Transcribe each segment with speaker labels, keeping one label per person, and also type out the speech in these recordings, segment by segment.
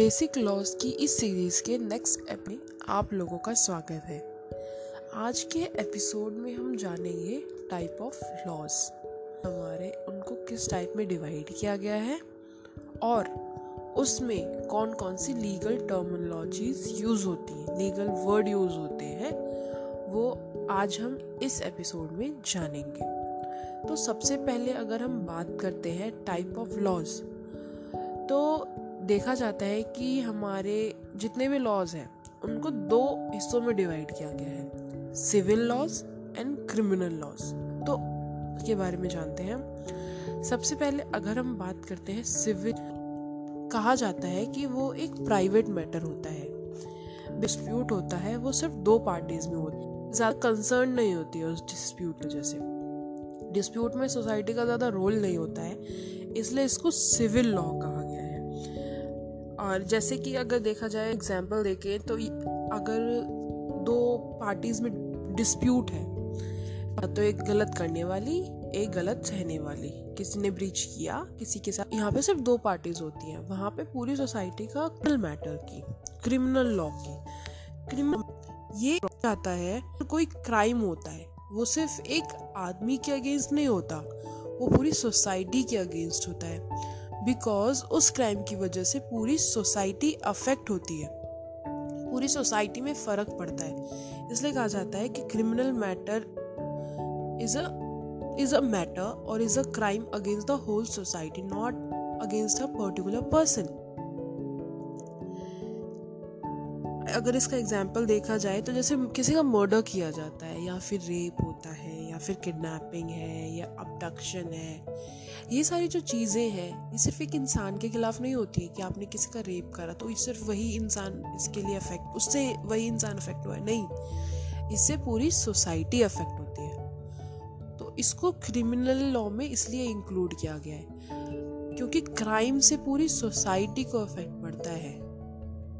Speaker 1: Basic laws की इस series के नेक्स्ट ऐप में आप लोगों का स्वागत है। आज के एपिसोड में हम जानेंगे टाइप ऑफ़ लॉज हमारे, उनको किस टाइप में डिवाइड किया गया है और उसमें कौन कौन सी लीगल टर्मिनोलॉजीज यूज़ होती हैं लीगल वर्ड यूज़ होते हैं, वो आज हम इस एपिसोड में जानेंगे। तो सबसे पहले अगर हम बात करते हैं टाइप ऑफ़ लॉज तो देखा जाता है कि हमारे जितने भी लॉज हैं, उनको दो हिस्सों में डिवाइड किया गया है civil laws and criminal laws तो के बारे में जानते हैं सबसे पहले अगर हम बात करते हैं सिविल कहा जाता है कि वो एक प्राइवेट मैटर होता है। डिस्प्यूट होता है, वो सिर्फ़ दो पार्टीज़ में होती है। ज़्यादा कंसर्न नहीं होती है उस डिस्प्यूट वजह से। डिस्प्यूट में सोसाइटी का ज़्यादा रोल नहीं होता है, इसलिए इसको सिविल लॉ कहा और जैसे कि अगर देखा जाए एग्ज़ाम्पल देके तो अगर दो पार्टीज़ में डिस्प्यूट है तो एक गलत करने वाली, एक गलत सहने वाली। किसी ने ब्रीच किया, किसी के साथ। यहाँ पे सिर्फ़ दो पार्टीज़ होती हैं। वहाँ पे पूरी सोसाइटी का क्रिमिनल मैटर की क्रिमिनल लॉ की। क्रिमिनल ये आता है कोई क्राइम होता है, वो सिर्फ़ एक आदमी के अगेंस्ट नहीं होता, वो पूरी सोसाइटी के अगेंस्ट होता है। बिकॉज़ उस क्राइम की वजह से पूरी सोसाइटी अफेक्ट होती है। पूरी सोसाइटी में फ़र्क पड़ता है। इसलिए कहा जाता है कि criminal matter is a is a matter और is a crime against the whole society not against a particular person अगर इसका एग्ज़ाम्पल देखा जाए तो जैसे किसी का मर्डर किया जाता है या फिर रेप होता है फिर किडनैपिंग है या अबडक्शन है, ये सारी जो चीज़ें हैं, ये सिर्फ़ एक इंसान के खिलाफ नहीं होती कि आपने किसी का रेप करा तो सिर्फ़ वही इंसान इसके लिए अफेक्ट उससे वही इंसान अफेक्ट हुआ है। नहीं, इससे पूरी सोसाइटी अफेक्ट होती है। तो इसको क्रिमिनल लॉ में इसलिए इंक्लूड किया गया है, क्योंकि क्राइम से पूरी सोसाइटी को अफेक्ट पड़ता है,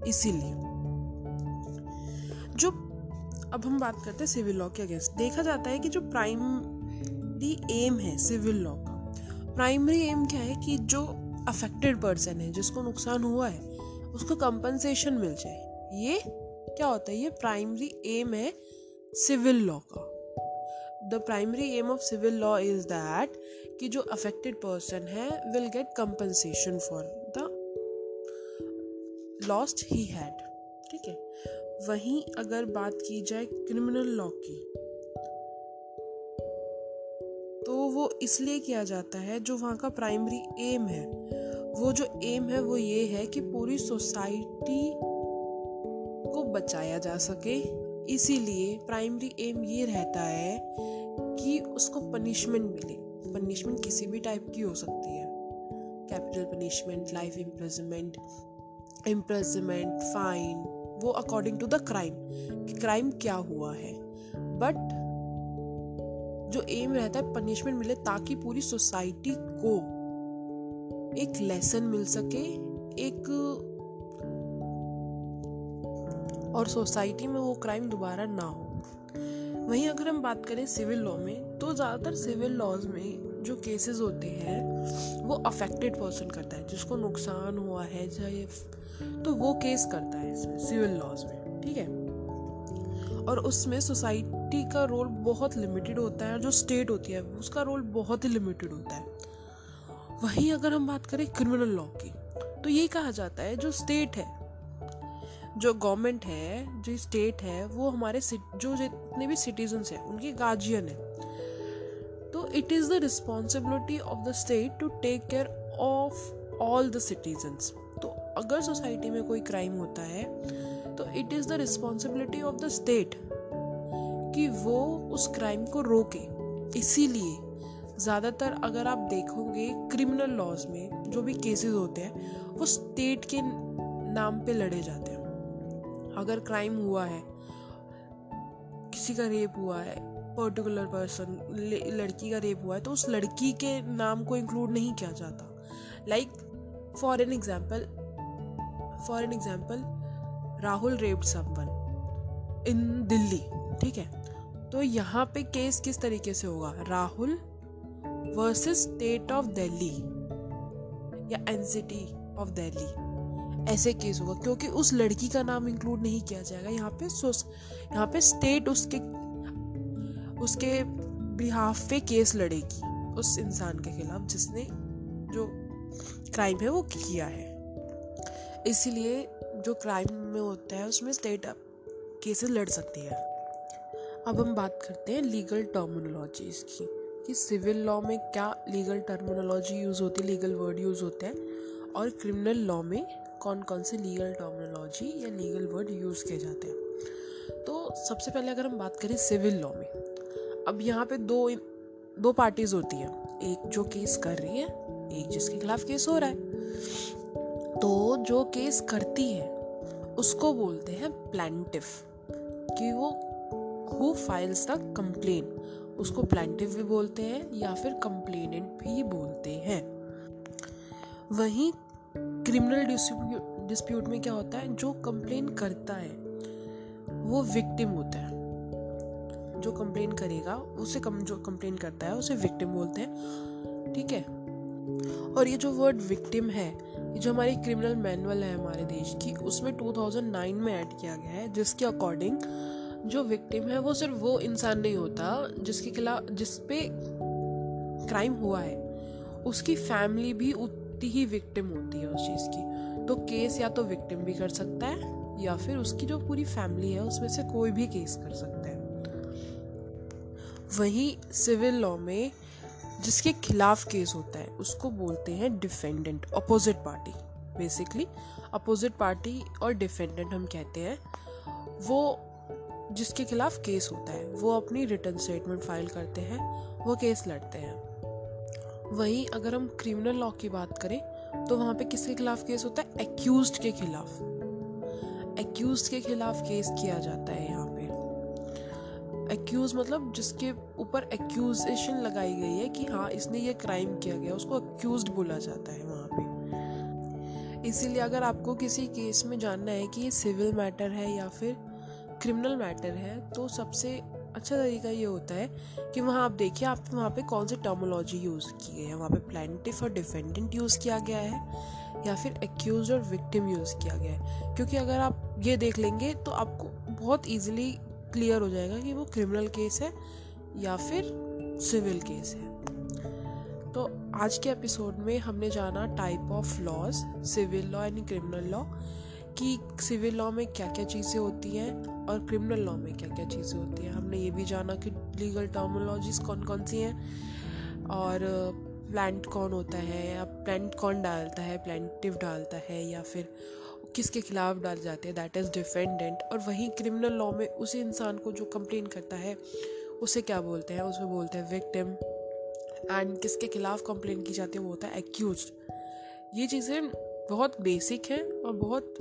Speaker 1: इसीलिए। अब हम बात करते हैं सिविल लॉ के अगेंस्ट। देखा जाता है कि जो प्राइमरी एम है सिविल लॉ का प्राइमरी एम क्या है कि जो अफेक्टेड पर्सन है, जिसको नुकसान हुआ है, उसको कंपनसेशन मिल जाए। ये क्या होता है? ये प्राइमरी एम है सिविल लॉ का। The primary aim of civil law is that कि जो अफेक्टेड पर्सन है will get compensation for the lost he had वहीं अगर बात की जाए क्रिमिनल लॉ की तो वो इसलिए किया जाता है जो वहाँ का प्राइमरी एम है। वो जो एम है, वो ये है कि पूरी सोसाइटी को बचाया जा सके। इसीलिए प्राइमरी एम ये रहता है कि उसको पनिशमेंट मिले। पनिशमेंट किसी भी टाइप की हो सकती है। Capital punishment, life imprisonment imprisonment fine वो अकॉर्डिंग टू द क्राइम कि क्राइम क्या हुआ है? बट जो एम रहता है पनिशमेंट मिले ताकि पूरी सोसाइटी को एक लेसन मिल सके, एक और सोसाइटी में वो क्राइम दोबारा ना हो। वहीं अगर हम बात करें सिविल लॉ में तो ज़्यादातर सिविल लॉज में जो केसेस होते हैं, वो अफेक्टेड पर्सन करता है, जिसको नुकसान हुआ है चाहे तो वो केस करता है इसमें सिविल लॉज में, ठीक है? और उसमें सोसाइटी का रोल बहुत लिमिटेड होता है, और जो स्टेट होती है, उसका रोल बहुत ही लिमिटेड होता है। वहीं अगर हम बात करें क्रिमिनल लॉ की तो ये कहा जाता है, जो स्टेट है, जो गवर्नमेंट है, जो स्टेट है, वो हमारे जो जितने भी सिटीजन हैं, उनके गार्जियन है। It is the responsibility of the state to take care of all the citizens तो अगर सोसाइटी में कोई क्राइम होता है तो it is the responsibility of the state कि वो उस क्राइम को रोके। इसीलिए ज़्यादातर अगर आप देखोगे क्रिमिनल लॉज में, जो भी केसेस होते हैं, वो स्टेट के नाम पे लड़े जाते हैं। अगर क्राइम हुआ है, किसी का रेप हुआ है पर्टिकुलर पर्सन लड़की का रेप हुआ है तो उस लड़की के नाम को इंक्लूड नहीं किया जाता। Like for an example for an example Rahul raped someone in Delhi ठीक है? तो यहाँ पे केस किस तरीके से होगा? Rahul versus state of Delhi या एनसिटी ऑफ़ दिल्ली ऐसे केस होगा, क्योंकि उस लड़की का नाम इंक्लूड नहीं किया जाएगा। यहाँ पे यहाँ पे स्टेट उसके उसके बिहाफ पे केस लड़ेगी, उस इंसान के खिलाफ जिसने जो क्राइम है वो किया है। इसीलिए जो क्राइम में होता है, उसमें स्टेट केसेस लड़ सकती है। अब हम बात करते हैं लीगल टर्मिनोलॉजीज की, कि सिविल लॉ में क्या लीगल टर्मिनोलॉजी यूज़ होती है लीगल वर्ड यूज़ होते हैं, और क्रिमिनल लॉ में कौन कौन से लीगल टर्मिनोलॉजी या लीगल वर्ड यूज़ किए जाते हैं। तो सबसे पहले अगर हम बात करें सिविल लॉ में अब यहाँ पे दो दो पार्टीज़ होती हैं। एक जो केस कर रही है, एक जिसके खिलाफ केस हो रहा है। तो जो केस करती है, उसको बोलते हैं प्लांटिव कि वो हु फाइल्स द कंप्लेन उसको प्लांटिव भी बोलते हैं, या फिर कंप्लेनेंट भी बोलते हैं। वहीं क्रिमिनल डिस्प्यूट में क्या होता है, जो कंप्लेन करता है, वो विक्टिम होता है। जो कंप्लेन करेगा, उसे कम, जो कंप्लेन करता है, उसे विक्टिम बोलते हैं। ठीक है? और ये जो वर्ड विक्टिम है, ये जो हमारी क्रिमिनल मैनुअल है हमारे देश की, उसमें 2009 में ऐड किया गया है, जिसके अकॉर्डिंग जो विक्टिम है, वो सिर्फ़ वो इंसान नहीं होता, जिसके खिलाफ जिस पे क्राइम हुआ है, उसकी फैमिली भी उतनी ही विक्टिम होती है उस चीज़ की। तो केस या तो विक्टिम भी कर सकता है, या फिर उसकी जो पूरी फैमिली है, उसमें से कोई भी केस कर सकता है। वहीं सिविल लॉ में जिसके खिलाफ केस होता है, उसको बोलते हैं defendant opposite party basically opposite party और डिफेंडेंट हम कहते हैं, वो जिसके खिलाफ केस होता है, वो अपनी रिटर्न स्टेटमेंट फ़ाइल करते हैं, वो केस लड़ते हैं. वहीं अगर हम क्रिमिनल लॉ की बात करें तो वहाँ पे किसके खिलाफ केस होता है? एक्यूज के खिलाफ. एक्यूज के खिलाफ केस किया जाता है यहाँ एक्यूज मतलब जिसके ऊपर एक्यूजेशन लगाई गई है कि हाँ इसने ये क्राइम किया गया, उसको एक्यूज बोला जाता है वहाँ पे। इसीलिए अगर आपको किसी केस में जानना है कि ये सिविल मैटर है या फिर क्रिमिनल मैटर है तो सबसे अच्छा तरीका ये होता है कि वहाँ आप देखिए, आप वहाँ पे कौन सी टर्मोलॉजी यूज़ की गई है। वहाँ पे प्लान्टिफ और डिफेंडेंट यूज़ किया गया है या फिर एक्यूज और विक्टिम यूज़ किया गया है। क्योंकि अगर आप ये देख लेंगे तो आपको बहुत ईजिली क्लियर हो जाएगा कि वो क्रिमिनल केस है या फिर सिविल केस है। तो आज के एपिसोड में हमने जाना type of laws civil law and criminal law कि सिविल लॉ में क्या क्या चीज़ें होती हैं और क्रिमिनल लॉ में क्या क्या चीज़ें होती हैं। हमने ये भी जाना कि लीगल टर्मोलॉजीज कौन कौन सी हैं और प्लांट कौन होता है या प्लांट कौन डालता है प्लांटिव डालता है या फिर किसके खिलाफ डाल जाते हैं? दैट इज़ डिफेंडेंट और वहीं क्रिमिनल लॉ में उसी इंसान को जो कंप्लेन करता है, उसे क्या बोलते हैं? उसमें बोलते हैं विक्टिम एंड किसके खिलाफ कंप्लेन की जाती है? वो होता है एक्यूज ये चीज़ें बहुत बेसिक हैं और बहुत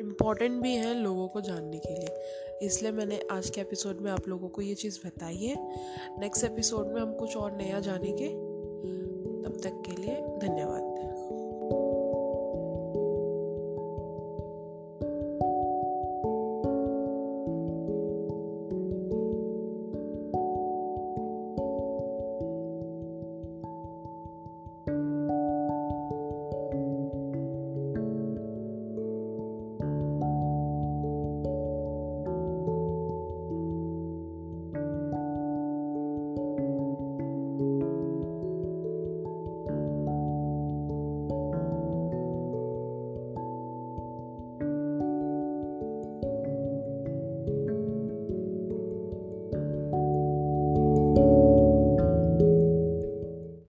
Speaker 1: इंपॉर्टेंट भी हैं लोगों को जानने के लिए. इसलिए मैंने आज के एपिसोड में आप लोगों को ये चीज़ बताई है. नेक्स्ट एपिसोड में हम कुछ और नया जानेंगे. तब तक के लिए